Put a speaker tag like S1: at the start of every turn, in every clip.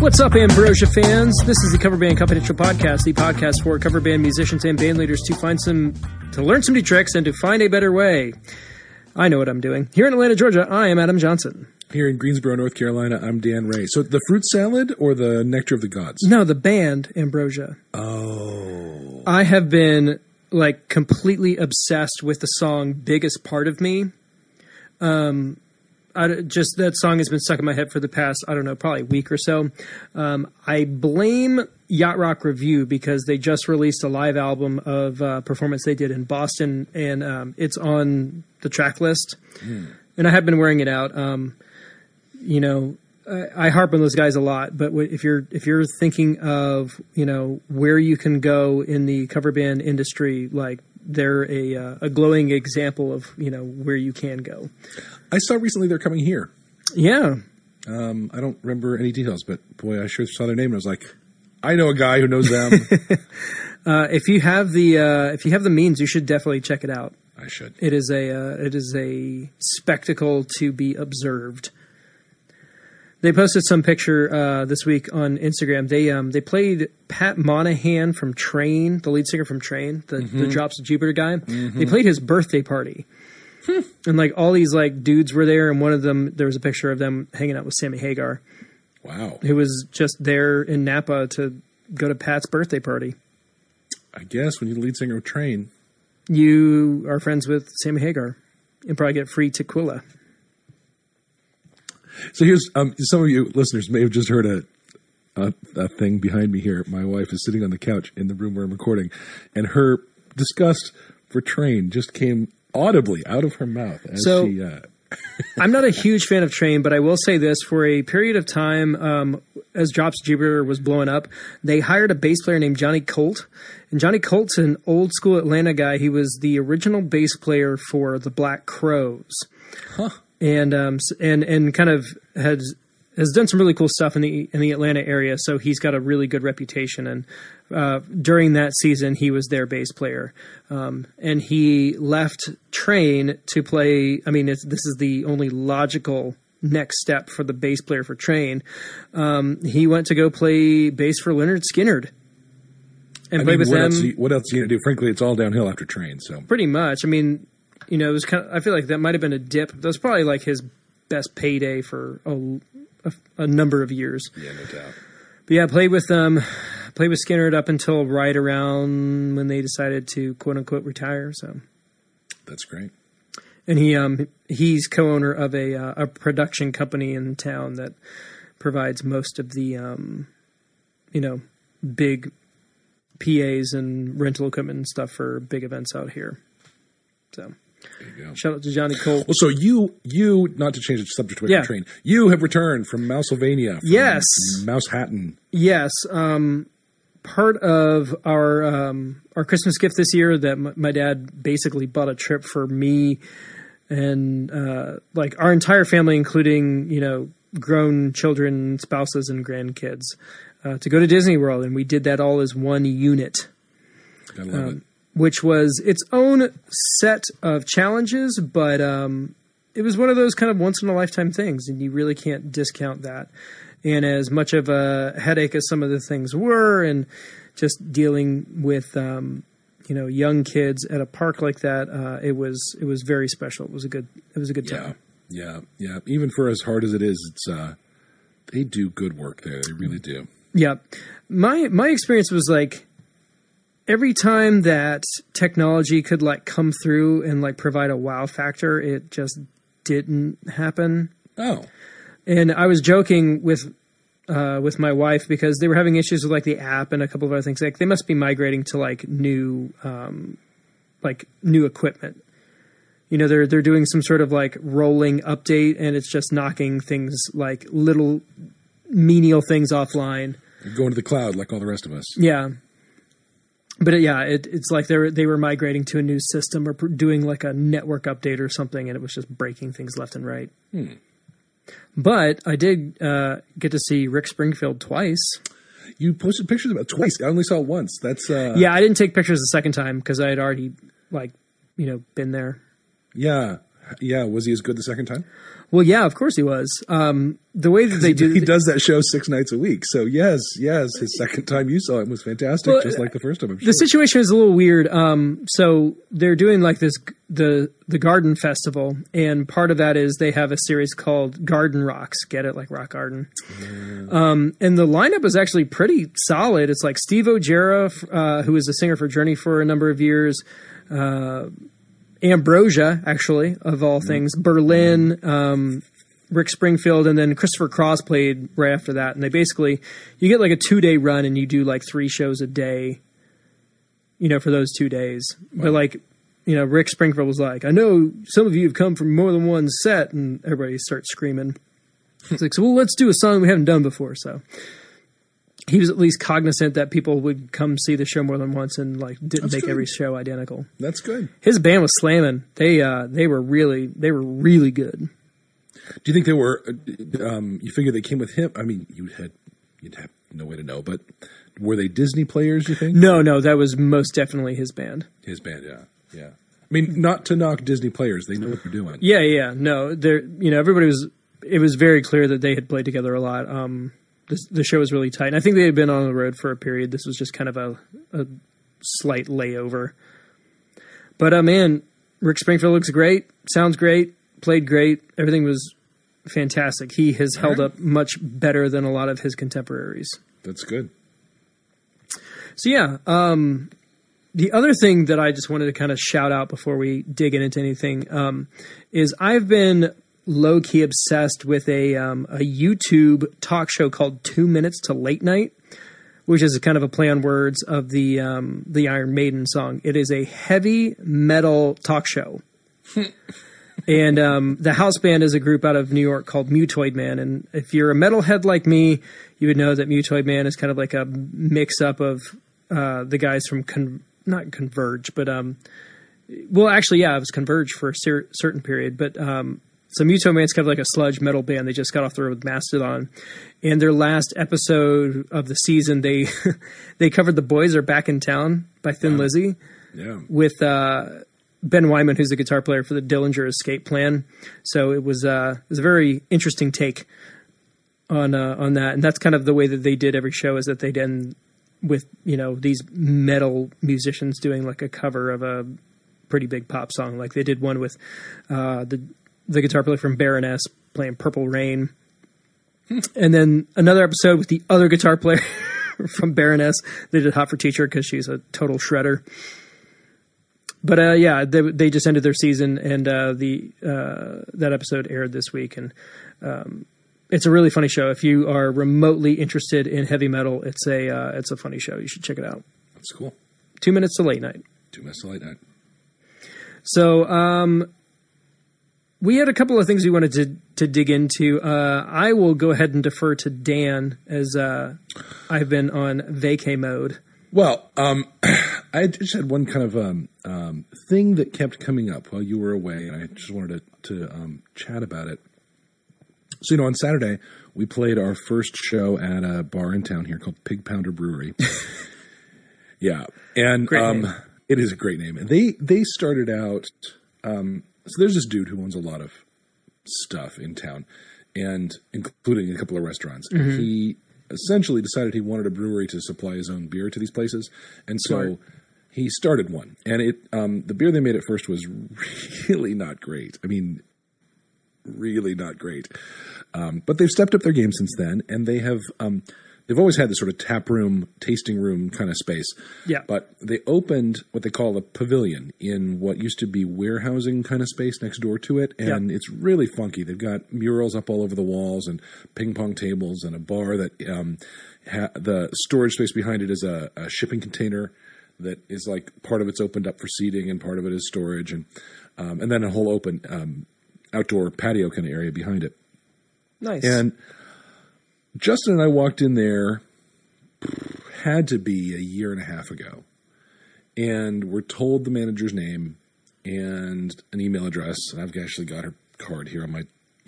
S1: What's up, Ambrosia fans? This is the Cover Band Confidential Podcast, the podcast for cover band musicians and band leaders to find some, to learn some new tricks and to find a better way. I know what I'm doing. Here in Atlanta, Georgia, I am Adam Johnson.
S2: Here in Greensboro, North Carolina, I'm Dan Ray. So the fruit salad or the nectar of the gods?
S1: No, the band Ambrosia.
S2: Oh.
S1: I have been like completely obsessed with the song "Biggest Part of Me." Um, I, just that song has been stuck in my head for the past I don't know probably week or so. Um, I blame Yacht Rock Review because they just released a live album of uh, performance they did in Boston, and um, it's on the track list. And I have been wearing it out. Um, you know, I, I harp on those guys a lot, but if you're if you're thinking of you know where you can go in the cover band industry, like they're a uh, a glowing example of you know where you can go.
S2: I saw recently they're coming here.
S1: Yeah,
S2: Um, I don't remember any details, but boy, I sure saw their name and I was like, I know a guy who knows them.
S1: uh, if you have the uh, if you have the means, you should definitely check it out.
S2: I should.
S1: It is a uh, it is a spectacle to be observed. They posted some picture uh, this week on Instagram. They um, they played Pat Monahan from Train, the lead singer from Train, the, the Drops of Jupiter guy. They played his birthday party, and like all these like dudes were there, and one of them there was a picture of them hanging out with Sammy Hagar,
S2: Wow.
S1: who was just there in Napa to go to Pat's birthday party.
S2: I guess when you're the lead singer of Train,
S1: You are friends with Sammy Hagar, and probably get free tequila.
S2: So here's um, some of you listeners may have just heard a, a a thing behind me here. My wife is sitting on the couch in the room where I'm recording, and her disgust for train just came audibly out of her mouth as
S1: So-
S2: she. Uh,
S1: I'm not a huge fan of Train, but I will say this: for a period of time, um, as Drops Jupiter was blowing up, they hired a bass player named Johnny Colt, and Johnny Colt's an old school Atlanta guy. He was the original bass player for the Black Crowes, and um, and and kind of has has done some really cool stuff in the in the Atlanta area. So he's got a really good reputation. And uh, during that season, he was their bass player, um, and he left Train to play. I mean, it's, this is the only logical next step for the bass player for Train. Um, he went to go play bass for Lynyrd Skynyrd. And
S2: I
S1: play
S2: mean,
S1: with
S2: what,
S1: them
S2: else, you- what else are you gonna do? Frankly, it's all downhill after Train. So
S1: pretty much. I mean, you know, it was kind of, I feel like that might have been a dip. That was probably like his best payday for a, a, a number of years.
S2: yeah, no doubt.
S1: But yeah, played with um, played with Skynyrd up until right around when they decided to quote unquote retire. So,
S2: That's great.
S1: and he um he's co-owner of a uh, a production company in town that provides most of the um, you know, big PAs and rental equipment and stuff for big events out here. So,
S2: There you go.
S1: Shout out to Johnny Colt.
S2: Well, so you, you, not to change the subject away
S1: Yeah.
S2: train, you have returned from Mousylvania. From
S1: Yes.
S2: Mouse Hatton.
S1: Yes, um, part of our um, our Christmas gift this year that m- my dad basically bought a trip for me and uh, like our entire family, including you know grown children, spouses, and grandkids, uh, to go to Disney World, and we did that all as one unit.
S2: I love
S1: Um,
S2: it.
S1: Which was its own set of challenges, but um, it was one of those kind of once in a lifetime things, and you really can't discount that. And as much of a headache as some of the things were, and just dealing with um, you know young kids at a park like that, uh, it was it was very special. It was a good it was a good time.
S2: Yeah, yeah, yeah. Even for as hard as it is, it's uh, they do good work there. They really do.
S1: Yeah. My my experience was like every time that technology could like come through and like provide a wow factor, it just didn't happen.
S2: Oh,
S1: And I was joking with uh, with my wife because they were having issues with like the app and a couple of other things. Like they must be migrating to like new um, like new equipment. You know, they're they're doing some sort of like rolling update and it's just knocking things like little menial things offline.
S2: you're going to the cloud like all the rest of us.
S1: Yeah. But it, yeah, it, it's like they were they were migrating to a new system or pr- doing like a network update or something, and it was just breaking things left and right. But I did uh, get to see Rick Springfield twice.
S2: You posted pictures of it twice. I only saw it once. That's uh,
S1: Yeah, I didn't take pictures the second time because I had already like you know been there.
S2: yeah. yeah, was he as good the second time?
S1: Well, yeah, of course he was. Um, the way that they do,
S2: He does that show six nights a week. So yes, yes, his second time you saw him was fantastic,
S1: Well,
S2: just like the first time. I'm sure.
S1: the situation is a little weird. Um, so they're doing like this the the garden festival, and part of that is they have a series called Garden Rocks. Get it, like rock garden. Um, and the lineup is actually pretty solid. It's like Steve Augeri, uh, who was a singer for Journey for a number of years. Uh, Ambrosia, actually, of all things, Berlin, um, Rick Springfield, and then Christopher Cross played right after that. And they basically, you get like a two day run and you do like three shows a day, you know, for those two days. But like, you know, Rick Springfield was like, I know some of you have come from more than one set, and everybody starts screaming. It's like, so well, let's do a song we haven't done before. So he was at least cognizant that people would come see the show more than once and like didn't
S2: That's
S1: make
S2: good.
S1: every show identical
S2: That's good.
S1: his band was slamming. They uh they were really they were really good.
S2: Do you think they were? uh, Um, you figure they came with him? I mean, you had you'd have no way to know, but were they Disney players? You think?
S1: No, no, that was most definitely his band.
S2: His band, yeah, yeah. I mean, not to knock Disney players; they know what they're doing.
S1: Yeah, yeah, no, there you know everybody was. It was very clear that they had played together a lot. Um, the, the show was really tight, and I think they had been on the road for a period. This was just kind of a, a slight layover. But uh, man, Rick Springfield looks great, sounds great, played great. Everything was fantastic. He has held
S2: right.
S1: up much better than a lot of his contemporaries.
S2: That's good.
S1: So yeah, um, the other thing that I just wanted to kind of shout out before we dig into anything um, is I've been low key obsessed with a um, a YouTube talk show called Two Minutes to Late Night, which is a kind of a play on words of the um, the Iron Maiden song. It is a heavy metal talk show. And um, the house band is a group out of New York called Mutoid Man. And if you're a metalhead like me, you would know that Mutoid Man is kind of like a mix up of uh, the guys from Con- not Converge, but um, well, actually, yeah, it was Converge for a cer- certain period. But um, so Mutoid Man's kind of like a sludge metal band. They just got off the road with Mastodon, and their last episode of the season, they they covered "The Boys Are Back in Town" by Thin Lizzy
S2: Yeah,
S1: with uh, Ben Weinman, who's the guitar player for the Dillinger Escape Plan. So it was uh, it was a very interesting take on uh, on that, and that's kind of the way that they did every show is that they'd end with you know these metal musicians doing like a cover of a pretty big pop song. Like they did one with uh, the the guitar player from Baroness playing Purple Rain, and then another episode with the other guitar player from Baroness. They did Hot for Teacher because she's a total shredder but uh, yeah, they, they just ended their season, and uh, the uh, that episode aired this week, and um, it's a really funny show. If you are remotely interested in heavy metal, it's a uh, it's a funny show. You should check it out.
S2: that's cool.
S1: Two minutes to late night.
S2: Two minutes to late night.
S1: So um, we had a couple of things we wanted to to dig into. Uh, I will go ahead and defer to Dan as uh, I've been on vacay mode.
S2: Well, um, I just had one kind of um, um, thing that kept coming up while you were away, and I just wanted to, to um, chat about it. So, you know, on Saturday, we played our first show at a bar in town here called Pig Pounder Brewery. yeah. And um, it is a great name. And they, they started out. So, there's this dude who owns a lot of stuff in town, and including a couple of restaurants. And he essentially decided he wanted a brewery to supply his own beer to these places, and so
S1: Smart.
S2: he started one. And it um, the beer they made at first was really not great. I mean, really not great. Um, but they've stepped up their game since then, and they have. Um, they've always had this sort of tap room, tasting room kind of space.
S1: Yeah.
S2: But they opened what they call a pavilion in what used to be warehousing kind of space next door to it, and it's really funky. They've got murals up all over the walls and ping pong tables and a bar that um, ha- the storage space behind it is a, a shipping container that is like part of it's opened up for seating and part of it is storage, and um, and then a whole open um, outdoor patio kind of area behind it.
S1: Nice.
S2: And Justin and I walked in there, had to be a year and a half ago, and we're told the manager's name and an email address. And I've actually got her card here on my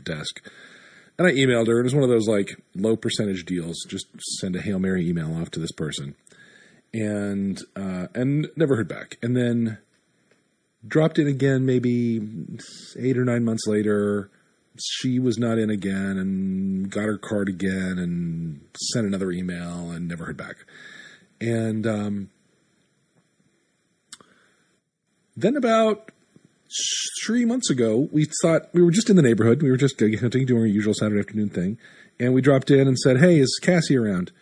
S2: desk. And I emailed her. It was one of those like low percentage deals. Just send a hail mary email off to this person, and uh, and never heard back. And then dropped in again maybe eight or nine months later. She was not in again and got her card again and sent another email and never heard back. And um, then about three months ago, we thought we were just in the neighborhood. We were just gig hunting, doing our usual Saturday afternoon thing. And we dropped in and said, Hey, is Cassie around?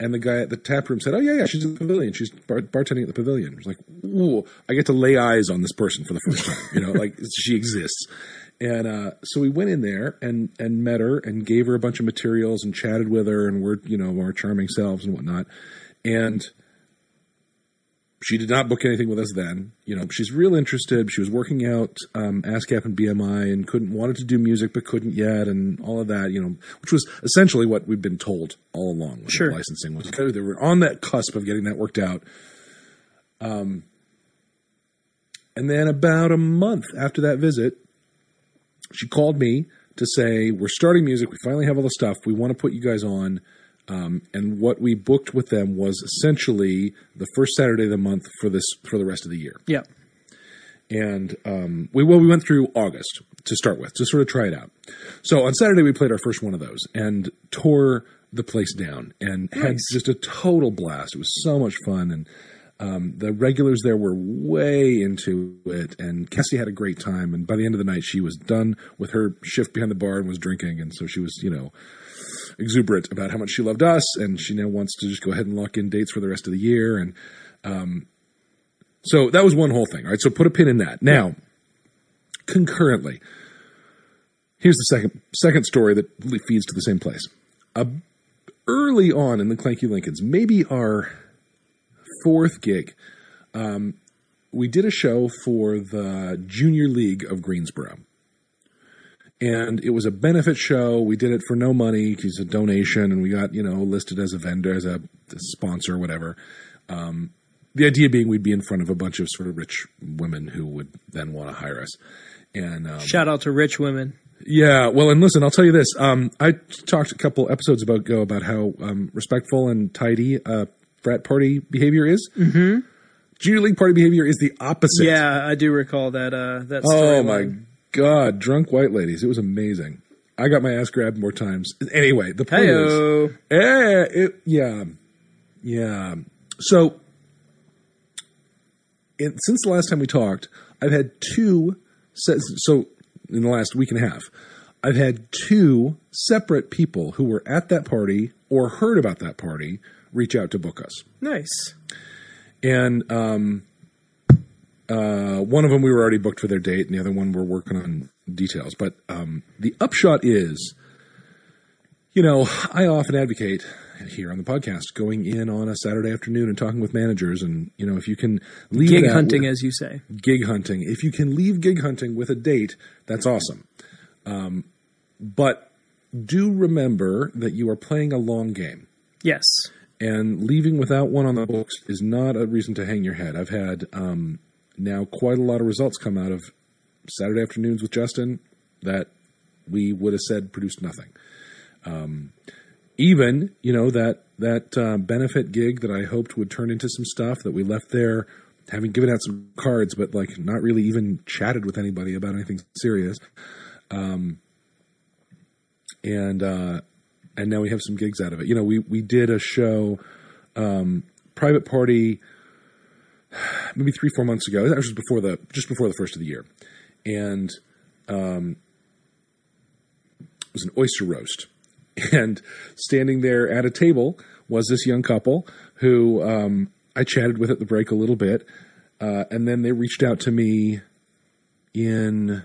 S2: And the guy at the tap room said, "Oh yeah, yeah, she's in the pavilion. She's bar- bartending at the pavilion." I was like, "Ooh, I get to lay eyes on this person for the first time. You know, like she exists." And uh, so we went in there and and met her and gave her a bunch of materials and chatted with her and we're you know our charming selves and whatnot. And she did not book anything with us then. You know, she's real interested. She was working out um, ASCAP and BMI and couldn't wanted to do music but couldn't yet, and all of that. You know, which was essentially what we'd been told all along.
S1: Sure.
S2: licensing was they were on that cusp of getting that worked out. Um, and then about a month after that visit, she called me to say, "We're starting music. We finally have all the stuff. We want to put you guys on." Um, and what we booked with them was essentially the first Saturday of the month for this for the rest of the year.
S1: Yeah.
S2: And um, we well we went through August to start with to sort of try it out. So on Saturday we played our first one of those and tore the place down and had just a total blast. It was so much fun and. Um, the regulars there were way into it, and Cassie had a great time. And by the end of the night, she was done with her shift behind the bar and was drinking. And so she was, you know, exuberant about how much she loved us, and she now wants to just go ahead and lock in dates for the rest of the year. And um, so that was one whole thing. All right, so put a pin in that. Now, concurrently, here's the second second story that feeds to the same place. Uh, early on in the Clanky Lincolns, maybe our fourth gig, um, we did a show for the Junior League of Greensboro and it was a benefit show. We did it for no money. It's a donation, and we got you know listed as a vendor, as a, a sponsor, whatever. Um, the idea being we'd be in front of a bunch of sort of rich women who would then want to hire us. And um,
S1: Shout out to rich women.
S2: yeah, well, and listen, I'll tell you this. Um, I talked a couple episodes about ago about how um, respectful and tidy uh, frat party behavior is. Mm-hmm. Junior league party behavior is the opposite.
S1: Yeah, I do recall that. Uh, that. Story
S2: Oh my god, drunk white ladies! It was amazing. I got my ass grabbed more times. Anyway, the point is, eh, it, yeah, yeah. So, since the last time we talked, I've had two. Se- so, in the last week and a half, I've had two separate people who were at that party or heard about that party reach out to book us
S1: Nice.
S2: and um, uh, one of them we were already booked for their date, and the other one we're working on details. But um, the upshot is, you know, I often advocate here on the podcast going in on a Saturday afternoon and talking with managers, and you know, if you can leave
S1: Gig hunting,
S2: with-
S1: as you say.
S2: gig hunting, if you can leave gig hunting with a date, that's awesome. Um, but do remember that you are playing a long game
S1: Yes.
S2: And leaving without one on the books is not a reason to hang your head. I've had um, now quite a lot of results come out of Saturday afternoons with Justin that we would have said produced nothing. Um, even you know that that uh, benefit gig that I hoped would turn into some stuff that we left there, having given out some cards, but like not really even chatted with anybody about anything serious. Um, and uh, and now we have some gigs out of it. You know, we we did a show, um, private party, maybe three four months ago. That was just before the just before the first of the year, and um, it was an oyster roast. And standing there at a table was this young couple who um, I chatted with at the break a little bit, uh, and then they reached out to me in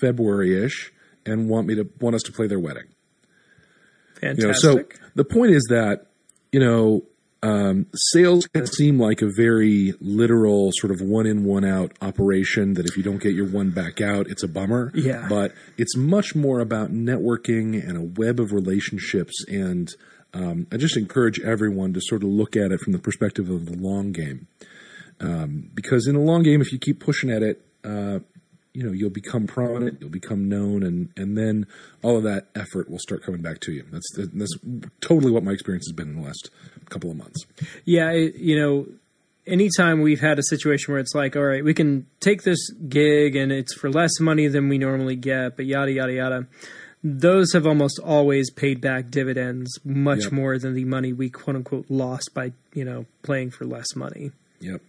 S2: February ish and want me to want us to play their wedding. You know, so the point is that you know um, sales can seem like a very literal sort of one in one out operation. That if you don't get your one back out, it's a bummer.
S1: Yeah.
S2: but it's much more about networking and a web of relationships. And um, I just encourage everyone to sort of look at it from the perspective of the long game, um, because in the long game, if you keep pushing at it. Uh, you know you'll become prominent you'll become known and and then all of that effort will start coming back to you that's that's totally what my experience has been in the last couple of months
S1: Yeah, it, you know, anytime we've had a situation where it's like, all right, we can take this gig and it's for less money than we normally get, but yada yada yada. Those have almost always paid back dividends much
S2: Yep.
S1: more than the money we quote unquote lost by you know playing for less money
S2: Yep.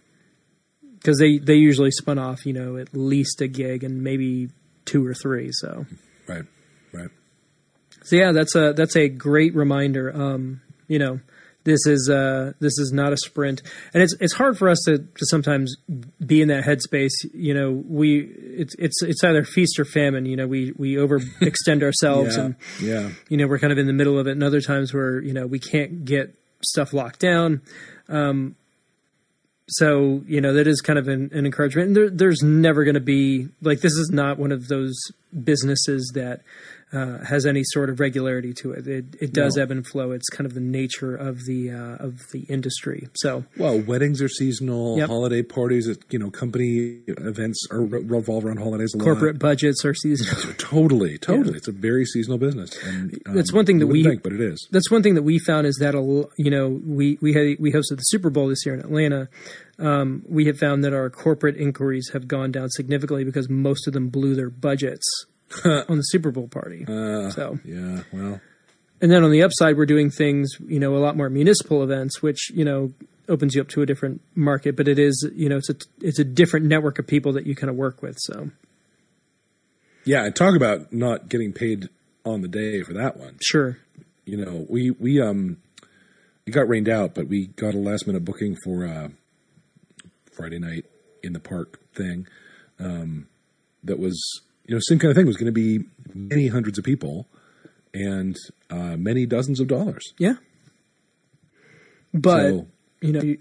S1: Because they they usually spun off you know at least a gig and maybe two or three. So
S2: Right. Right.
S1: so yeah, that's a that's a great reminder. Um, you know, this is uh this is not a sprint, and it's it's hard for us to to sometimes be in that headspace. You know, we it's it's it's either feast or famine. You know, we we overextend ourselves,
S2: Yeah.
S1: and
S2: Yeah.
S1: you know we're kind of in the middle of it. And other times where you know we can't get stuff locked down. Um, so you know that is kind of an, an encouragement. And there, there's never going to be like this is not one of those businesses that uh, has any sort of regularity to it. It, it does
S2: No.
S1: ebb and flow. It's kind of the nature of the uh, of the industry. So
S2: Well, weddings are seasonal.
S1: Yep.
S2: Holiday parties, at, you know, company events are re- revolve around holidays a lot.
S1: corporate budgets are seasonal.
S2: Totally, totally. It's a very seasonal business. And um,
S1: That's one thing that we-
S2: think, but it is.
S1: that's one thing that we found is that you know we we had we hosted the Super Bowl this year in Atlanta. Um, we have found that our corporate inquiries have gone down significantly because most of them blew their budgets on the Super Bowl party.
S2: Uh,
S1: so
S2: yeah, well,
S1: and then on the upside, we're doing things you know a lot more municipal events, which you know opens you up to a different market. But it is you know it's a it's a different network of people that you kind of work with. So
S2: yeah. And talk about not getting paid on the day for that one.
S1: sure,
S2: You know, we we um, it got rained out, but we got a last minute booking for uh, Friday night in the park thing. Um, that was you know same kind of thing. It was going to be many hundreds of people and uh, many dozens of dollars.
S1: yeah. But
S2: So-
S1: you know you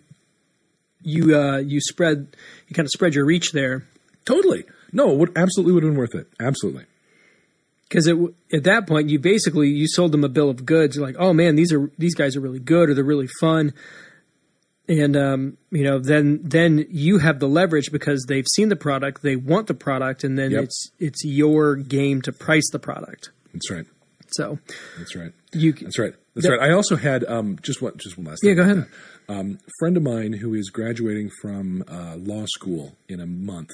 S1: you, uh, you spread you kind of spread your reach there
S2: Totally. No, it would absolutely would have been worth it. Absolutely.
S1: because at that point you basically you sold them a bill of goods. You're like, oh man, these are these guys are really good or they're really fun, and um, you know then then you have the leverage because they've seen the product, they want the product, and then
S2: Yep.
S1: it's it's your game to price the product.
S2: That's right.
S1: So
S2: That's right.
S1: you
S2: That's right. That's right. I also had um, just one just one last.
S1: Yeah, go ahead.
S2: that. Um, friend of mine who is graduating from uh, law school in a month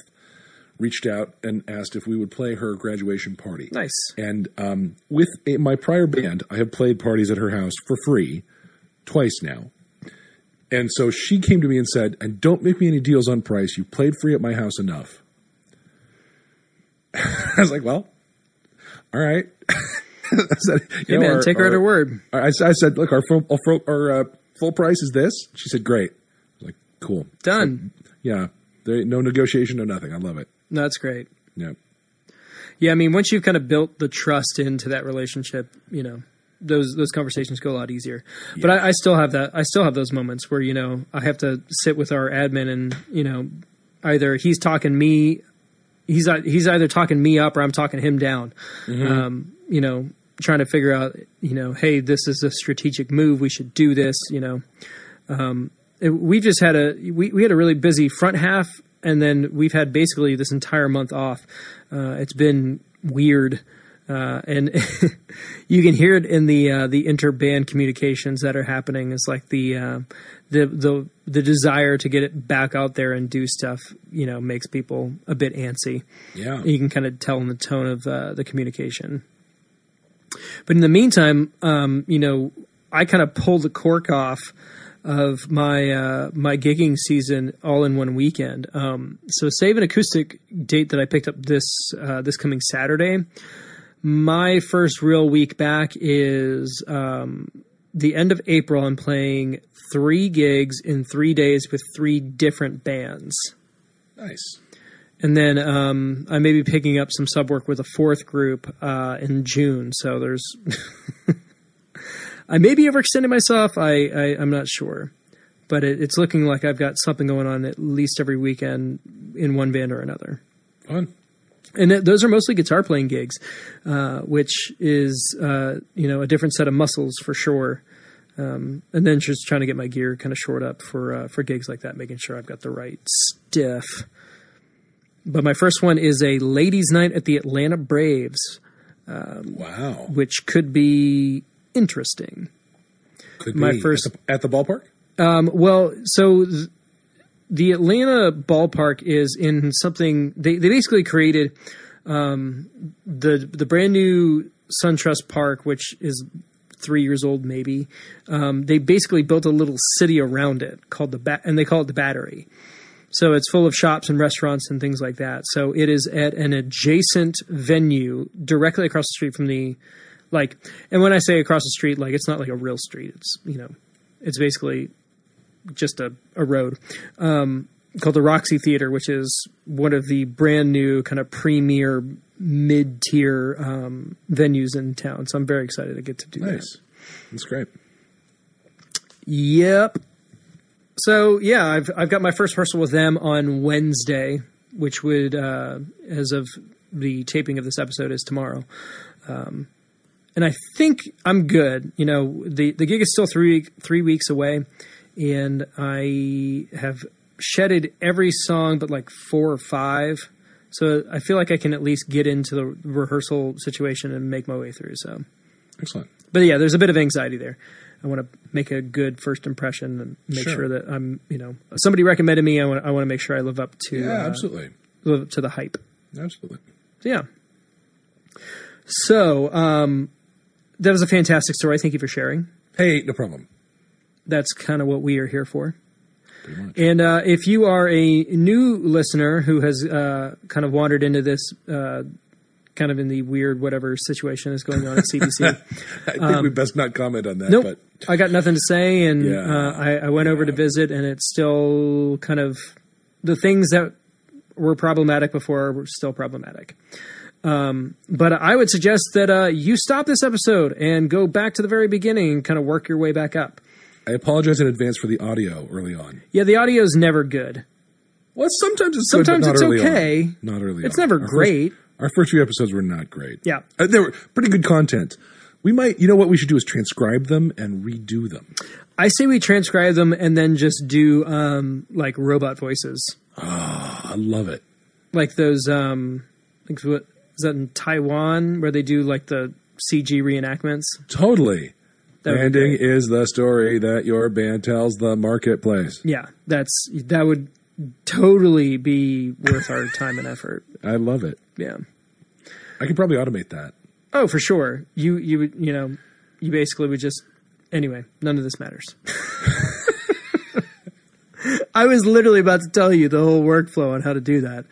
S2: reached out and asked if we would play her graduation party.
S1: nice.
S2: And um, with a, my prior band, I have played parties at her house for free twice now. And so she came to me and said, "And don't make me any deals on price. You played free at my house enough." I was like, "Well, all right." I said,
S1: Hey
S2: know,
S1: man,
S2: our-
S1: take her at her word.
S2: I, I said, "Look, our full, our our, uh, full price is this." She said, "Great." I was like, "Cool,
S1: Done.
S2: yeah." There no negotiation, no nothing. I love it.
S1: No, that's great.
S2: Yeah,
S1: Yeah, I mean, once you've kind of built the trust into that relationship, you know, those those conversations go a lot easier. But I, I still have that. I still have those moments where you know I have to sit with our admin and you know either he's talking me, he's he's either talking me up or I'm talking him down. Um, you know, trying to figure out, you know, hey, this is a strategic move. We should do this. You know, um, we just had a we, we had a really busy front half, and then we've had basically this entire month off. Uh, it's been weird, uh, and you can hear it in the uh, the interband communications that are happening. It's like the uh, the the the desire to get it back out there and do stuff. You know, makes people a bit antsy
S2: yeah.
S1: you can kind of tell in the tone of uh, the communication. But in the meantime, um, you know, I kind of pulled the cork off of my uh, my gigging season all in one weekend. Um, so, save an acoustic date that I picked up this uh, this coming Saturday. My first real week back is um, the end of April. I'm playing three gigs in three days with three different bands.
S2: Nice.
S1: And then um, I may be picking up some sub work with a fourth group uh, in June. So there's, I may be overextending myself. I, I I'm not sure, but it, it's looking like I've got something going on at least every weekend in one band or another.
S2: Fun.
S1: And th- those are mostly guitar playing gigs, uh, which is uh, you know a different set of muscles for sure. Um, and then just trying to get my gear kind of shored up for uh, for gigs like that, making sure I've got the right stiff. But my first one is a ladies' night at the Atlanta Braves,
S2: Wow.
S1: which could be interesting.
S2: Could
S1: my
S2: be.
S1: first-
S2: at the, at the ballpark.
S1: Um, well, so th- the Atlanta ballpark is in something they, they basically created um, the the brand new SunTrust Park, which is three years old maybe. Um, they basically built a little city around it called the ba- and they call it the Battery. So it's full of shops and restaurants and things like that. So it is at an adjacent venue directly across the street from the like and when I say across the street, like it's not like a real street. It's you know, it's basically just a, a road. Um, called the Roxy Theater, which is one of the brand new kind of premier mid tier um, venues in town. So I'm very excited to get to do that.
S2: Nice. That's great.
S1: Yep. So yeah, I've I've got my first rehearsal with them on Wednesday, which would, uh, as of the taping of this episode, is tomorrow. Um, and I think I'm good. You know, the the gig is still three three weeks away, and I have shedded every song but like four or five. So I feel like I can at least get into the rehearsal situation and make my way through. So,
S2: Excellent.
S1: but yeah, there's a bit of anxiety there. I want to make a good first impression and make
S2: Sure.
S1: sure that I'm, you know, somebody recommended me. I want, I want to make sure I live up to,
S2: Yeah,
S1: uh,
S2: absolutely.
S1: live up to the hype.
S2: Absolutely.
S1: So, yeah. So, um, that was a fantastic story. Thank you for sharing.
S2: Hey, no problem.
S1: That's kind of what we are here for. And uh, if you are a new listener who has uh, kind of wandered into this, uh, kind of in the weird whatever situation is going on at CBC,
S2: I think we best not comment on that.
S1: Um, nope,
S2: But
S1: I got nothing to say, and
S2: Yeah.
S1: uh, I, I went over to visit, and it's still kind of the things that were problematic before were still problematic. Um, but I would suggest that uh, you stop this episode and go back to the very beginning and kind of work your way back up.
S2: I apologize in advance for the audio early on.
S1: Yeah, the audio is never good.
S2: Well, sometimes it's
S1: Sometimes
S2: good, but
S1: it's
S2: not early
S1: okay.
S2: On. Not early.
S1: It's
S2: on.
S1: never
S2: Our first-
S1: great.
S2: our first few episodes were not great.
S1: Yeah.
S2: uh, they were pretty good content. We might, you know, what we should do is transcribe them and redo them.
S1: I say we transcribe them and then just do um, like robot voices,
S2: I love it.
S1: like those. Um, like what is that in Taiwan where they do like the CG reenactments?
S2: Totally.
S1: That
S2: Branding is the story that your band tells the marketplace.
S1: Yeah, that's that would totally be worth our time and effort.
S2: I love it.
S1: Yeah.
S2: I could probably automate that.
S1: Oh, for sure. You you would you know you basically would just anyway. None of this matters. I was literally about to tell you the whole workflow on how to do that.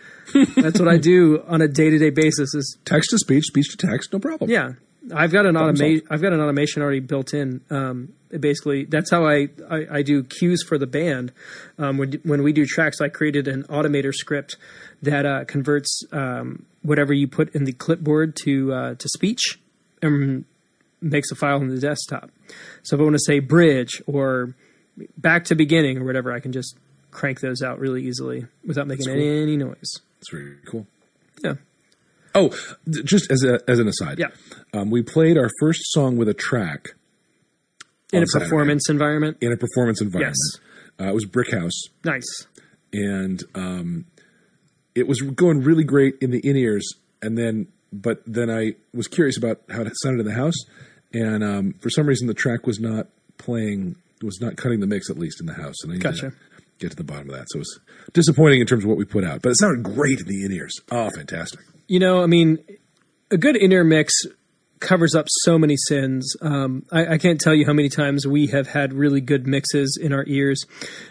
S1: That's what I do on a day to day basis. Is
S2: Text to speech, speech to text, no problem.
S1: yeah, I've got an automation. I've got an automation already built in. Um, basically, that's how I, I, I do cues for the band. Um, when when we do tracks, I created an automator script that uh, converts um, whatever you put in the clipboard to uh, to speech and makes a file on the desktop. So if I want to say bridge or back to beginning or whatever, I can just crank those out really easily without making
S2: cool.
S1: any, any noise.
S2: It's really cool.
S1: Yeah.
S2: Oh, just as a, as an aside,
S1: Yeah.
S2: um, we played our first song with a track
S1: In a
S2: Saturday
S1: performance environment.
S2: in a performance environment. Uh, it was Brick House,
S1: Nice.
S2: and um, it was going really great in the in ears. And then, but then I was curious about how it sounded in the house, and um, for some reason the track was not playing, was not cutting the mix at least in the house. And I
S1: Gotcha.
S2: to get to the bottom of that. So it was disappointing in terms of what we put out, but it sounded great in the in ears. Oh, fantastic!
S1: You know, I mean, a good inner mix covers up so many sins. Um, I, I can't tell you how many times we have had really good mixes in our ears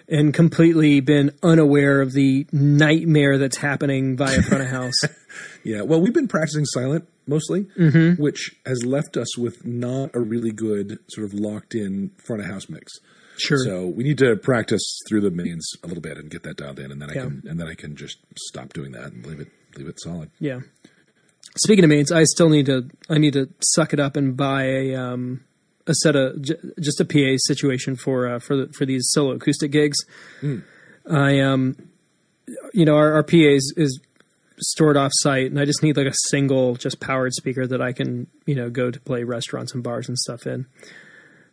S1: and completely been unaware of the nightmare that's happening via front of house.
S2: Yeah, well, we've been practicing silent mostly,
S1: Mm-hmm.
S2: which has left us with not a really good sort of locked in front of house mix.
S1: Sure.
S2: So we need to practice through the mains a little bit and get that dialed in, and then I can and then I can just stop doing that and leave it leave it solid.
S1: yeah. Speaking of mains, I still need to. I need to suck it up and buy a um, a set of j- just a PA situation for uh, for the, for these solo acoustic gigs. I um, you know, our, our PA is, is stored off site, and I just need like a single, just powered speaker that I can you know go to play restaurants and bars and stuff in.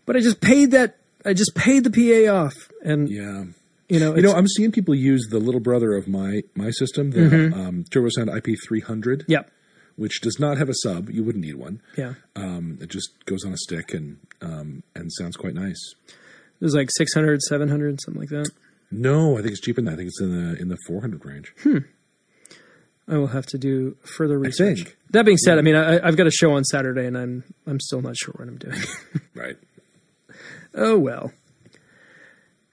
S1: But I just paid that. I just paid the PA off, and
S2: Yeah.
S1: You know,
S2: You know, I'm seeing people use the little brother of my my system, the
S1: Mm-hmm.
S2: um, TurboSound IP300,
S1: yeah,
S2: which does not have a sub. You wouldn't need one.
S1: yeah.
S2: Um, it just goes on a stick and um, and sounds quite nice.
S1: It was like 600, 700, something like that.
S2: No, I think it's cheaper than that. I think it's in the in the 400 range. Hmm.
S1: I will have to do further research.
S2: think.
S1: That being said, I mean, I, I've got a show on Saturday, and I'm I'm still not sure what I'm doing.
S2: Right.
S1: oh well.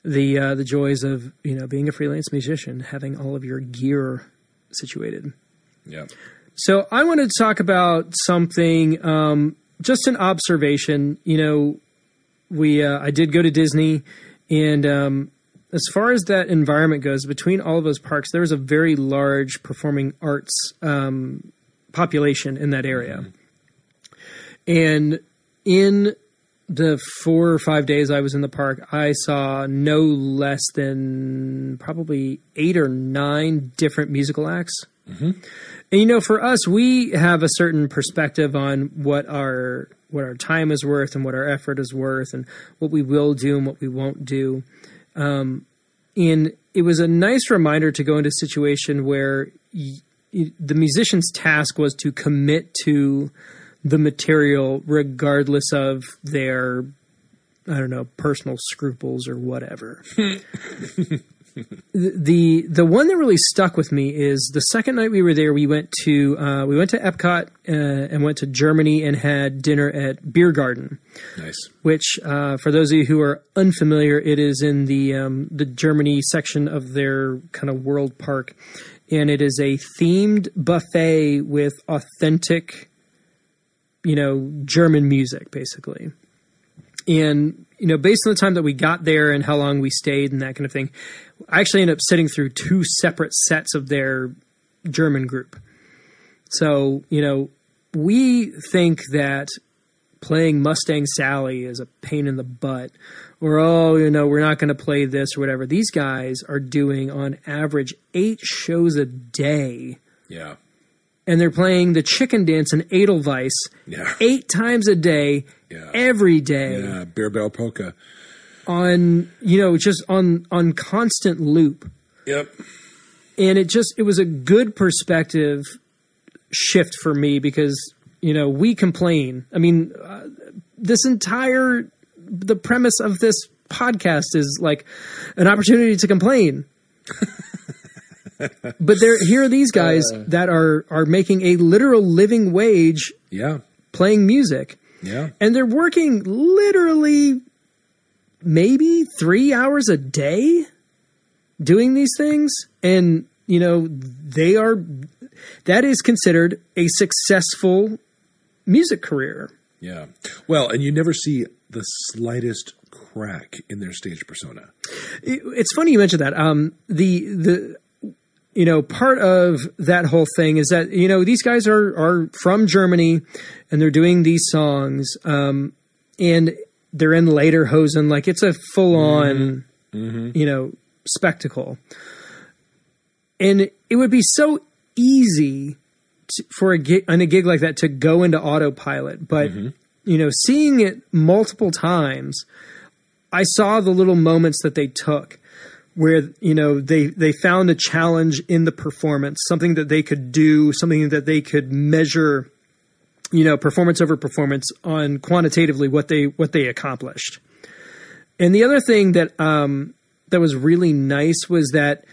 S1: The uh, the joys of you know being a freelance musician, having all of your gear situated.
S2: Yeah.
S1: So I wanted to talk about something, um, just an observation. You know, we uh, I did go to Disney, and um, as far as that environment goes, between all of those parks, there was a very large performing arts um, population in that area, and in the four or five days I was in the park, I saw no less than probably eight or nine different musical acts. And you know, for us, we have a certain perspective on what our what our time is worth and what our effort is worth, and what we will do and what we won't do. Um, and it was a nice reminder to go into a situation where y- y- the musician's task was to commit to the material, regardless of their I don't know personal scruples or whatever the the one that really stuck with me is the second night we were there. We went to uh, we went to Epcot uh, and went to Germany and had dinner at Biergarten,
S2: Nice.
S1: which uh, for those of you who are unfamiliar, it is in the um, the Germany section of their kind of world park, and it is a themed buffet with authentic, you know, German music basically. And you know based on the time that we got there and how long we stayed and that kind of thing i actually ended up sitting through two separate sets of their german group. So you know we think that playing mustang sally is a pain in the butt or oh you know we're not going to play this or whatever. These guys are doing on average eight shows a day.
S2: Yeah.
S1: And they're playing the chicken dance in edelweiss
S2: Yeah.
S1: eight times a day
S2: Yeah.
S1: every day
S2: Yeah. Beer Barrel Polka.
S1: on you know just on on constant loop
S2: Yep.
S1: and it just it was a good perspective shift for me because you know we complain i mean uh, this entire the premise of this podcast is like an opportunity to complain but there here are these guys that are are making a literal living wage
S2: Yeah.
S1: playing music
S2: Yeah.
S1: and they're working literally maybe three hours a day doing these things and you know they are that is considered a successful music career
S2: Yeah. Well, and you never see the slightest crack in their stage persona.
S1: It- it's funny you mentioned that um the the you know part of that whole thing is that you know these guys are are from germany and they're doing these songs um and they're in lederhosen like it's a full on mm-hmm. mm-hmm. you know spectacle. And it would be so easy to, for a gig on a gig like that to go into autopilot but mm-hmm. you know seeing it multiple times I saw the little moments that they took where you know they they found a challenge in the performance, something that they could do, something that they could measure, you know, performance over performance on quantitatively what they what they accomplished. And the other thing that um, that was really nice was that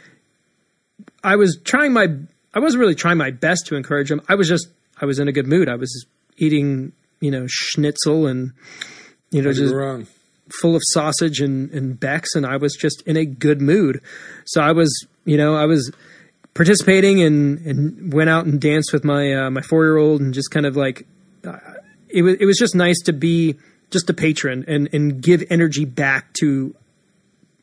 S1: I was trying my I wasn't really trying my best to encourage them. I was just I was in a good mood. I was eating you know schnitzel and you know just
S2: wrong.
S1: Full of sausage and, and Becks, and I was just in a good mood. So I was, you know, I was participating and, and went out and danced with my uh, my four year old, and just kind of like uh, it was it was just nice to be just a patron and and give energy back to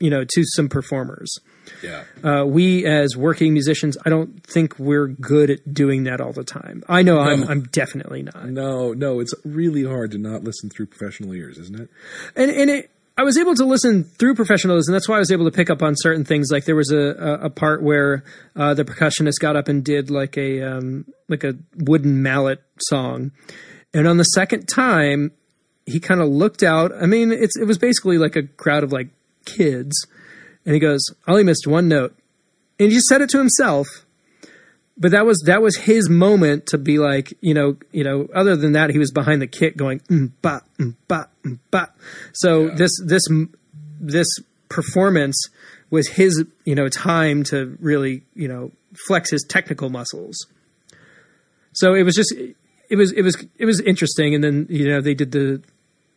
S1: you know to some performers.
S2: Yeah.
S1: Uh, we as working musicians, I don't think we're good at doing that all the time. I know I'm I'm definitely not.
S2: No, no, it's really hard to not listen through professional ears, isn't it?
S1: and and it, I was able to listen through professionals, and that's why I was able to pick up on certain things. Like there was a a, a part where uh, the percussionist got up and did like a um, like a wooden mallet song, and on the second time, he kind of looked out. I mean, it's it was basically like a crowd of like kids, and he goes, "I only missed one note," and he just said it to himself. But that was that was his moment to be like, you know, you know. Other than that, he was behind the kit going, mm, ba, mm, ba, mm, ba. So
S2: Yeah.
S1: this this this performance was his you know time to really you know flex his technical muscles. So it was just it was it was it was interesting, and then you know they did the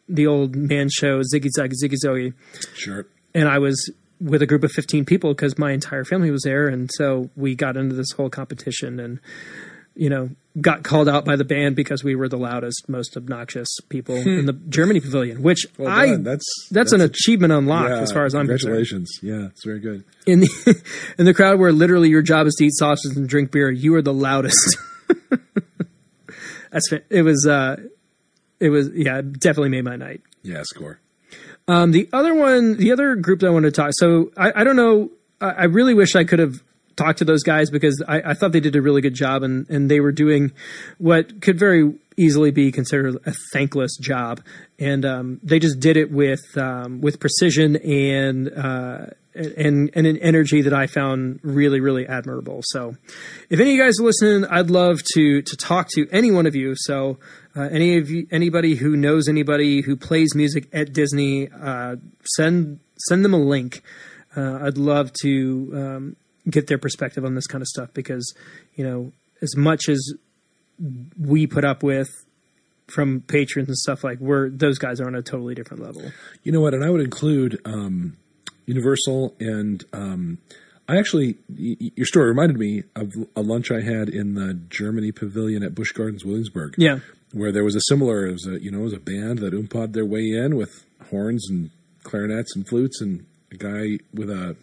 S1: the old man show Ziggy Zag Ziggy Zoe,
S2: Sure.
S1: and I was with a group of 15 people because my entire family was there and so we got into this whole competition and you know got called out by the band because we were the loudest most obnoxious people in the germany pavilion which
S2: Well
S1: i
S2: done. That's
S1: that's, an achievement unlocked
S2: yeah,
S1: as far as i'm concerned
S2: congratulations. Yeah, it's very good.
S1: in the in the crowd where literally your job is to eat sausages and drink beer you are the loudest that's it was uh it was yeah definitely made my night
S2: Yeah, score.
S1: Um, the other one, the other group that I wanted to talk. So I, I don't know. I, I really wish I could have talked to those guys because I, I thought they did a really good job and, and they were doing what could very easily be considered a thankless job. And um, they just did it with um, with precision and uh, and and an energy that I found really really admirable. So, if any of you guys are listening, I'd love to to talk to any one of you. So, uh, any of you, anybody who knows anybody who plays music at Disney, uh, send send them a link. Uh, I'd love to um, get their perspective on this kind of stuff because you know as much as we put up with from patrons and stuff like we're those guys are on a totally different level.
S2: You know what? And I would include um, Universal and um, I actually your story reminded me of a lunch I had in the Germany Pavilion at Busch Gardens, Williamsburg.
S1: Yeah.
S2: Where there was a similar, it was a you know, it was a band that oompod their way in with horns and clarinets and flutes, and a guy with a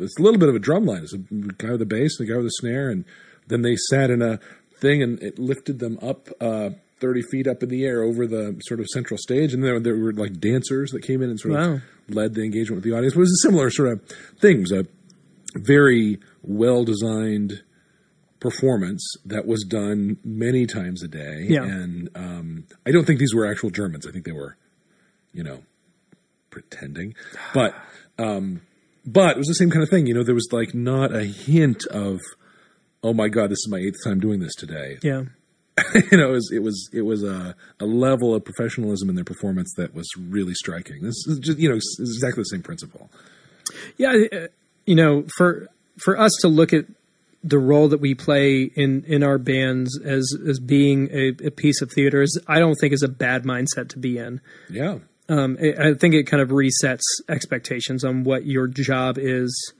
S2: it's a little bit of a drum line. It's a guy with a bass, and a guy with a snare, and then they sat in a thing and it lifted them up uh, thirty feet up in the air over the sort of central stage, and there, there were like dancers that came in and sort
S1: Wow.
S2: of led the engagement with the audience. It was a similar sort of thing. It was a very well designed performance that was done many times a day.
S1: Yeah.
S2: And um, I don't think these were actual Germans. I think they were, you know, pretending. But um, but it was the same kind of thing. You know, there was like not a hint of, oh my god, this is my eighth time doing this today.
S1: Yeah.
S2: you know, it was it was it was a, a level of professionalism in their performance that was really striking. This is just you know exactly the same principle.
S1: Yeah, uh, you know, for for us to look at the role that we play in in our bands as as being a, a piece of theater is I don't think is a bad mindset to be in.
S2: Yeah.
S1: Um, I I think it kind of resets expectations on what your job is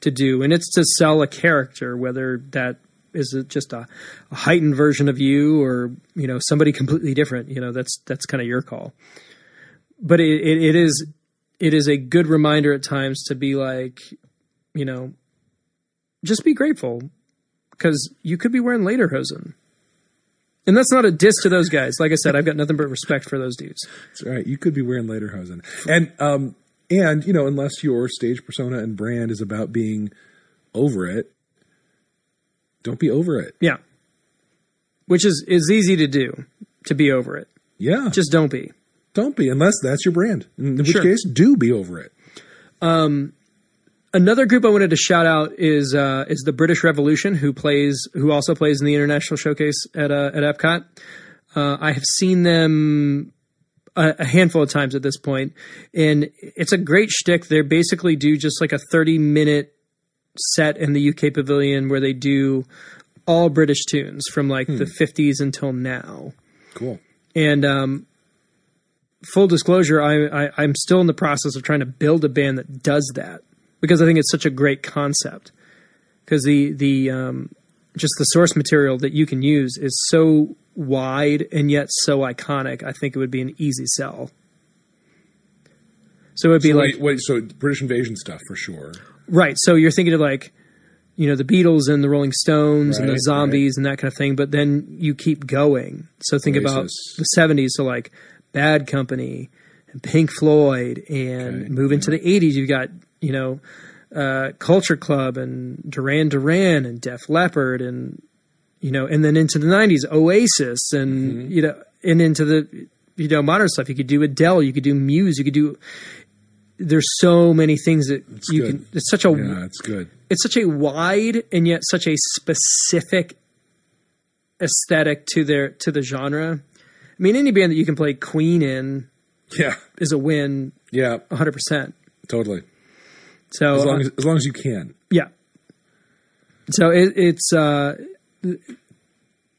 S1: to do, and it's to sell a character, whether that is just a, a heightened version of you or you know somebody completely different. You know, that's that's kind of your call. But it, it, it is it is a good reminder at times to be like, you know, just be grateful because you could be wearing lederhosen. And that's not a diss to those guys. Like I said, I've got nothing but respect for those dudes.
S2: That's right. You could be wearing lederhosen, and um, and you know, unless your stage persona and brand is about being over it, don't be over it.
S1: Yeah. Which is is easy to do, to be over it.
S2: Yeah,
S1: Just don't be.
S2: don't be unless that's your brand. In which
S1: Sure.
S2: case, do be over it.
S1: Another group I wanted to shout out is uh, is the British Revolution, who plays who also plays in the international showcase at uh, at Epcot. Uh, I have seen them a, a handful of times at this point, and it's a great shtick. They basically do just like a thirty minute set in the UK Pavilion where they do all British tunes from like the fifties until now.
S2: Cool.
S1: And um, full disclosure, I, I, I'm still in the process of trying to build a band that does that because I think it's such a great concept. Because the the um, just the source material that you can use is so wide and yet so iconic. I think it would be an easy sell. So it would be
S2: So
S1: like
S2: wait, wait, so British invasion stuff for sure.
S1: Right. So you're thinking of like, you know, the Beatles and the Rolling Stones and the Zombies and that kind of thing. But then you keep going. So think about the 70s. So like Bad Company and Pink Floyd and
S2: Okay,
S1: move into the 80s. You've got, you know, uh, Culture Club and Duran Duran and Def Leppard and, you know, and then into the 90s, Oasis and,
S2: Mm-hmm.
S1: you know, and into the, you know, modern stuff. You could do Adele, you could do Muse, you could do, there's so many things that you
S2: good.
S1: can, it's such a,
S2: Yeah, it's good.
S1: it's such a wide and yet such a specific aesthetic to their to the genre. I mean, any band that you can play Queen in
S2: Yeah,
S1: is a win,
S2: yeah,
S1: hundred percent.
S2: totally.
S1: So
S2: as long as, as long as you can.
S1: yeah. So it, it's uh,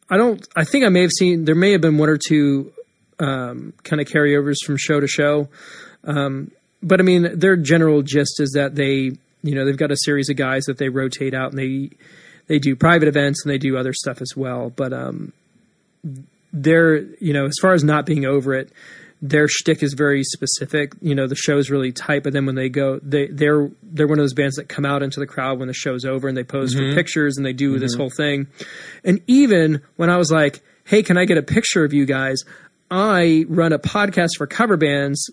S1: I don't I think I may have seen there may have been one or two um, kind of carryovers from show to show. Um, but I mean their general gist is that they you know they've got a series of guys that they rotate out and they they do private events and they do other stuff as well. But um, they're you know as far as not being over it, their shtick is very specific. You know the show's really tight, but then when they go, they they're they're one of those bands that come out into the crowd when the show's over and they pose for mm-hmm. pictures and they do this mm-hmm. whole thing. And even when I was like, "Hey, can I get a picture of you guys?" I run a podcast for cover bands.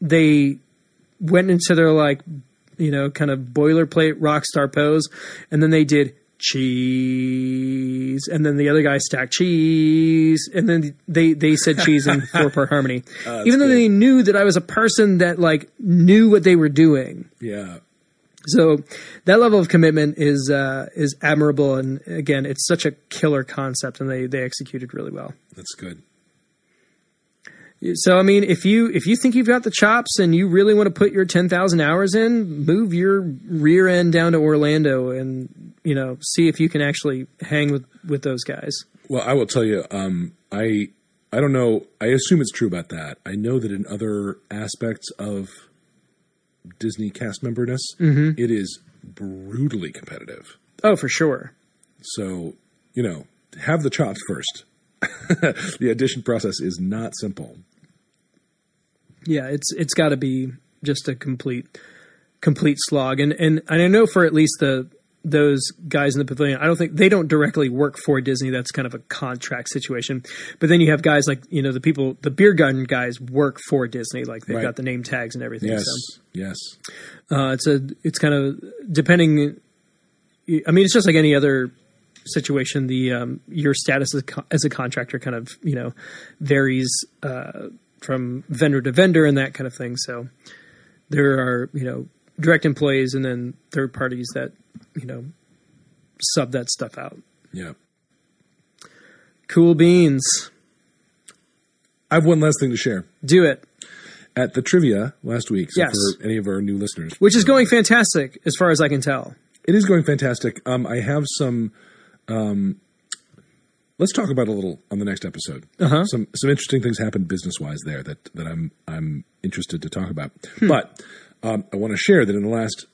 S1: They went into their like you know kind of boilerplate rock star pose, and then they did cheese, and then the other guy stacked cheese, and then they they said cheese in four part harmony, even though
S2: good.
S1: they knew that I was a person that like knew what they were doing.
S2: Yeah.
S1: So that level of commitment is uh, is admirable, and again, it's such a killer concept, and they they executed really well.
S2: That's good.
S1: So I mean, if you if you think you've got the chops and you really want to put your ten thousand hours in, move your rear end down to Orlando and you know see if you can actually hang with with those guys.
S2: Well, I will tell you, um, I I don't know. I assume it's true about that. I know that in other aspects of Disney cast memberness, it is brutally competitive.
S1: Oh, for sure.
S2: So you know, have the chops first. the audition process is not simple.
S1: Yeah, it's it's got to be just a complete complete slog, and and I know for at least the those guys in the pavilion, I don't think they don't directly work for Disney. That's kind of a contract situation. But then you have guys like you know the people, the beer garden guys work for Disney, like they've
S2: Right.
S1: got the name tags and everything.
S2: Yes,
S1: So.
S2: yes,
S1: Uh, it's a it's kind of depending. I mean, it's just like any other situation. The um, your status as a, co- as a contractor kind of you know varies uh, from vendor to vendor and that kind of thing. So there are you know direct employees and then third parties that you know sub that stuff out.
S2: yeah.
S1: Cool beans.
S2: I have one last thing to share.
S1: Do it.
S2: At the trivia last week, so
S1: Yes.
S2: for any of our new listeners,
S1: Which is going fantastic as far as I can tell.
S2: It is going fantastic. Um, I have some. Um, let's talk about a little on the next episode.
S1: Uh-huh.
S2: Some some interesting things happened business wise there that that I'm I'm interested to talk about. But um, I want to share that in the last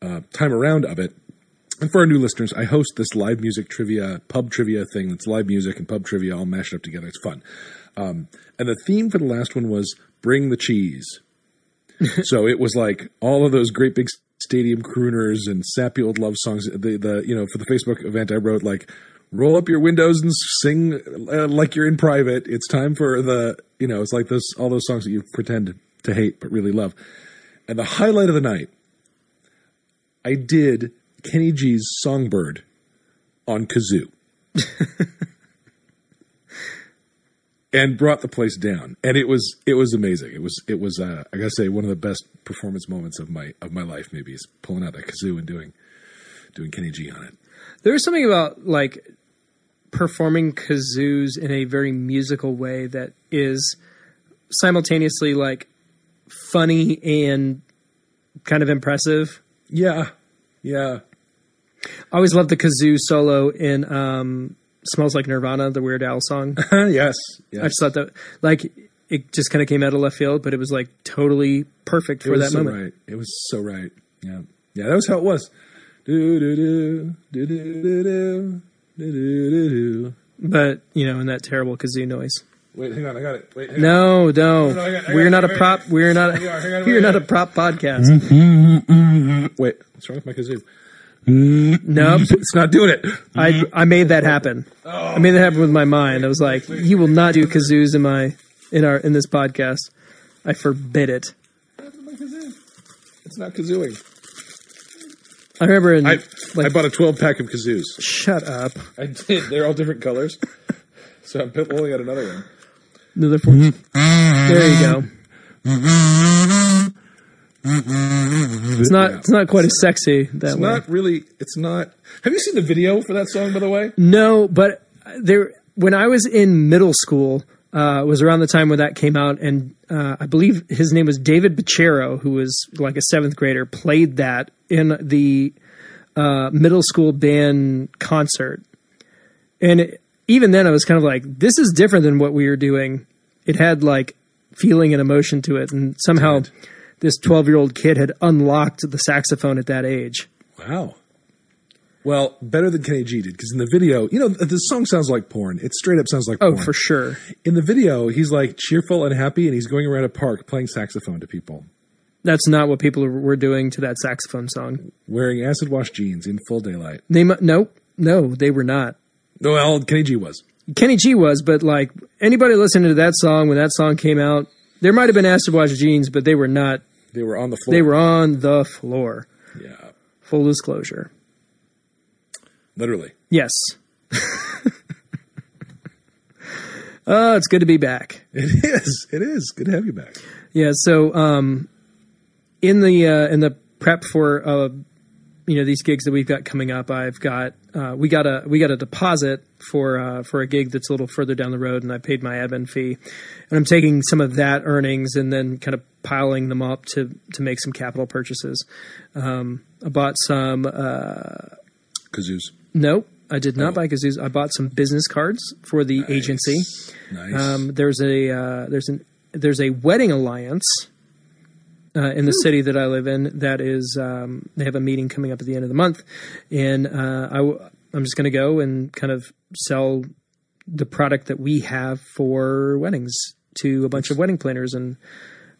S2: uh, time around of it, and for our new listeners, I host this live music trivia, pub trivia thing that's live music and pub trivia all mashed up together. It's fun. Um, and the theme for the last one was bring the cheese. so it was like all of those great big stadium crooners and sappy old love songs. The, the you know for the Facebook event, I wrote like roll up your windows and sing uh, like you're in private. It's time for the you know it's like those all those songs that you pretend to hate but really love. And the highlight of the night, I did Kenny G's Songbird on kazoo. and brought the place down. And it was it was amazing. It was it was uh, I gotta say one of the best performance moments of my of my life. Maybe is pulling out that kazoo and doing doing Kenny G on it.
S1: There's something about like performing kazoos in a very musical way that is simultaneously like funny and kind of impressive.
S2: Yeah, yeah,
S1: I always loved the kazoo solo in um, "Smells Like Nirvana," the Weird Al song.
S2: yes, yes.
S1: I just thought that like it just kind of came out of left field, but it was like totally perfect
S2: it
S1: for
S2: was
S1: that
S2: so
S1: moment.
S2: right. It was so right. Yeah, yeah. That was how it was.
S1: But you know, in that terrible kazoo noise.
S2: Wait, hang on, I got it. Wait, no,
S1: no, no,
S2: no I got, I got
S1: we're
S2: it.
S1: not a prop. We're not.
S2: A, we are, on,
S1: we're not a prop podcast.
S2: Wait, what's wrong with my kazoo?
S1: Nope,
S2: it's not doing it.
S1: I I made that happen. Oh. I made that happen with my mind. I was like, you will not do kazoos in my in our in this podcast. I forbid it.
S2: It's not kazooing.
S1: I remember in
S2: I
S1: like
S2: I bought a 12 pack of kazoos.
S1: shut up.
S2: I did. They're all different colors. So I'm pulling out another one.
S1: Another four. There you go. It's not. It's not quite as sexy that
S2: It's
S1: way.
S2: not really. It's not. Have you seen the video for that song, by the way?
S1: No, but there. When I was in middle school, uh, was around the time when that came out, and uh, I believe his name was David Bachero, who was like a seventh grader, played that in the uh, middle school band concert. And it, even then, I was kind of like, this is different than what we were doing. It had like feeling and emotion to it, and somehow this twelve-year-old kid had unlocked the saxophone at that age.
S2: Wow. Well, better than Kenny G did because in the video, you know, the song sounds like porn. It straight up sounds like
S1: Oh,
S2: porn.
S1: for sure.
S2: In the video, he's like cheerful and happy, and he's going around a park playing saxophone to people,
S1: That's not what people were doing to that saxophone song.
S2: wearing acid wash jeans in full daylight.
S1: They mu- no, no, they were not.
S2: Well, Kenny G was.
S1: Kenny G was, but like anybody listening to that song when that song came out, there might have been acid wash jeans, but they were not.
S2: They were on the floor.
S1: They were on the floor.
S2: Yeah,
S1: Full disclosure.
S2: Literally.
S1: Yes. Oh, it's good to be back.
S2: It is. It is. Good to have you back.
S1: Yeah. So, um, in the uh, in the prep for uh, you know these gigs that we've got coming up, I've got uh, we got a we got a deposit for uh, for a gig that's a little further down the road, and I paid my admin fee, and I'm taking some of that earnings and then kind of piling them up to to make some capital purchases. Um, I bought some. Uh,
S2: Kazoos.
S1: No, I did not buy kazoos. I bought some business cards for the agency.
S2: Nice.
S1: Um, there's a uh, there's an there's a wedding alliance uh, in the city that I live in that is um, they have a meeting coming up at the end of the month, and uh, I w- I'm just going to go and kind of sell the product that we have for weddings to a bunch of wedding planners and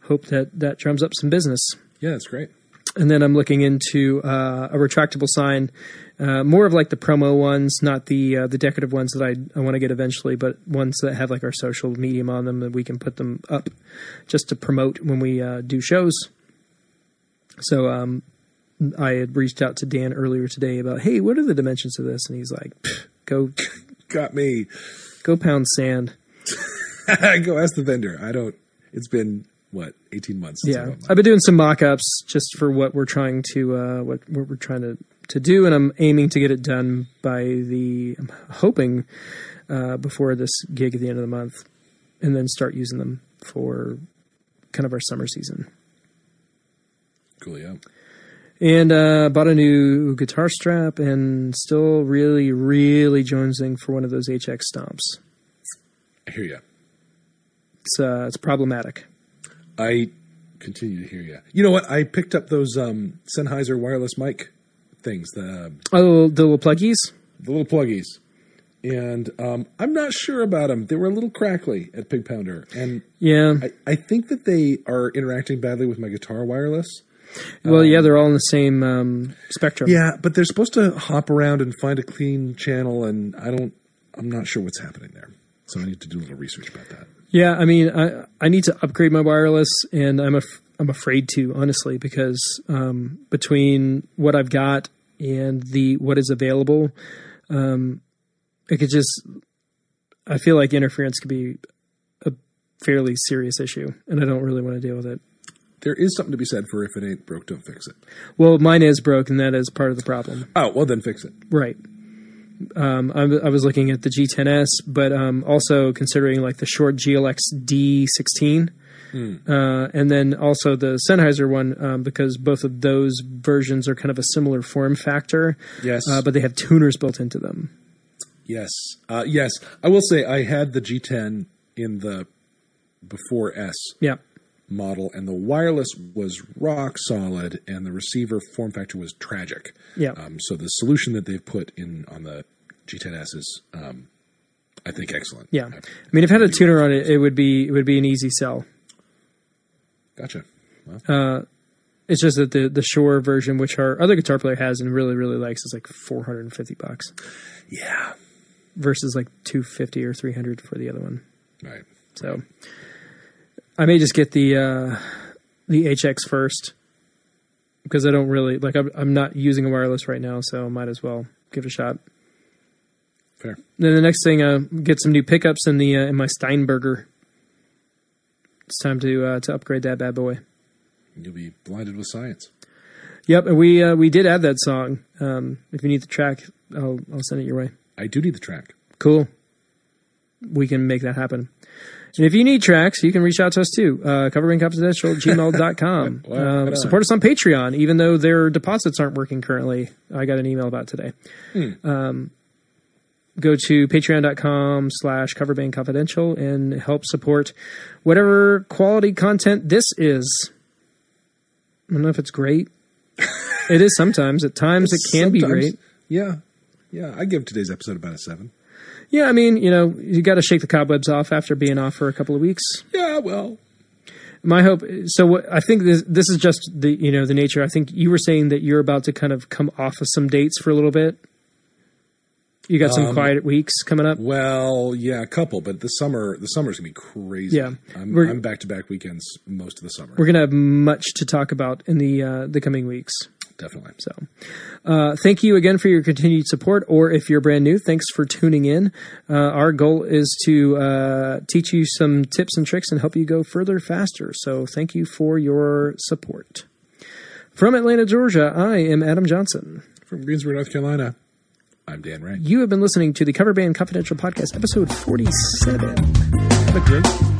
S1: hope that that drums up some business
S2: yeah, that's great.
S1: And then I'm looking into uh, a retractable sign, uh, more of like the promo ones, not the uh, the decorative ones that I, I want to get eventually, but ones that have like our social medium on them that we can put them up just to promote when we uh, do shows. So um, I had reached out to Dan earlier today about, hey, what are the dimensions of this? And he's like, go
S2: Got me.
S1: go pound sand.
S2: Go ask the vendor. I don't. It's been what eighteen months. Since
S1: yeah i've been doing some mock-ups just for what we're trying to uh, what, what we're trying to to do, and I'm aiming to get it done by the. I'm hoping uh, before this gig at the end of the month, and then start using them for kind of our summer season.
S2: Cool. Yeah.
S1: And uh, bought a new guitar strap, and still really, really jonesing for one of those HX stomps.
S2: I hear you.
S1: It's uh, it's problematic.
S2: I continue to hear you. You know what? I picked up those um, Sennheiser wireless mic things, the um,
S1: Oh, the little pluggies.
S2: the little pluggies, and um, I'm not sure about them. They were a little crackly at Pig Pounder, and
S1: Yeah.
S2: I, I think that they are interacting badly with my guitar wireless.
S1: well, yeah, they're all in the same um, spectrum.
S2: Yeah, but they're supposed to hop around and find a clean channel, and I don't. I'm not sure what's happening there, so I need to do a little research about that.
S1: Yeah, I mean, I I need to upgrade my wireless, and I'm af- I'm afraid to honestly because um, between what I've got and the what is available, um, it could just I feel like interference could be a fairly serious issue, and I don't really want to deal with it.
S2: There is something to be said for if it ain't broke, don't fix it.
S1: Well, mine is broke, and that is part of the problem.
S2: Oh, well then fix it.
S1: Right. Um, I, was looking at the G10S, but um, also considering like the Shure GLX D16, uh, and then also the Sennheiser one um, because both of those versions are kind of a similar form factor,
S2: Yes.
S1: uh, but they have tuners built into them.
S2: Yes, uh, yes. I will say I had the G10 in the before S
S1: Yeah.
S2: Model, and the wireless was rock solid, and the receiver form factor was tragic.
S1: Yeah.
S2: Um, so the solution that they've put in on the G10S is, um, I think, excellent.
S1: Yeah. I mean, if it had a tuner on it, it would be it would be an easy sell.
S2: Gotcha. Well,
S1: It's just that the the Shure version, which our other guitar player has and really really likes, is like 450 bucks
S2: yeah.
S1: versus like 250 or 300 for the other one.
S2: Right.
S1: So I may just get the uh, the HX first because I don't really like. I'm, I'm not using a wireless right now, so I might as well give it a shot.
S2: Fair.
S1: Then the next thing, uh, get some new pickups in the uh, in my Steinberger. It's time to uh, to upgrade that bad boy.
S2: You'll be blinded with science.
S1: Yep, and we uh, we did add that song. Um, if you need the track, I'll I'll send it your way.
S2: I do need the track.
S1: Cool. we can make that happen. And if you need tracks, you can reach out to us too. Uh, coverbandconfidential at gmail.com.
S2: Wow.
S1: um, support us on Patreon, even though their deposits aren't working currently. I got an email about today. Um, go to patreon.com slash coverbandconfidential and help support whatever quality content this is. I don't know if it's great. it is sometimes. At times it can be great.
S2: Yeah. Yeah. I give today's episode about a seven.
S1: Yeah, I mean, you know, you got to shake the cobwebs off after being off for a couple of weeks.
S2: Yeah, well.
S1: My hope. So what, I think this this is just the you know the nature. I think you were saying that you're about to kind of come off of some dates for a little bit. You got some
S2: Um,
S1: quiet weeks coming up.
S2: Well, yeah, a couple, but the summer the summer's gonna be crazy.
S1: Yeah.
S2: I'm I'm back to back weekends most of the summer.
S1: We're gonna have much to talk about in the uh, the coming weeks.
S2: Definitely.
S1: So, uh, thank you again for your continued support. Or if you're brand new, thanks for tuning in. Uh, our goal is to uh, teach you some tips and tricks and help you go further faster. So, thank you for your support. From Atlanta, Georgia, I am Adam Johnson.
S2: From Greensboro, North Carolina, I'm Dan Ray.
S1: You have been listening to the Cover Band Confidential Podcast, episode 47. Have a great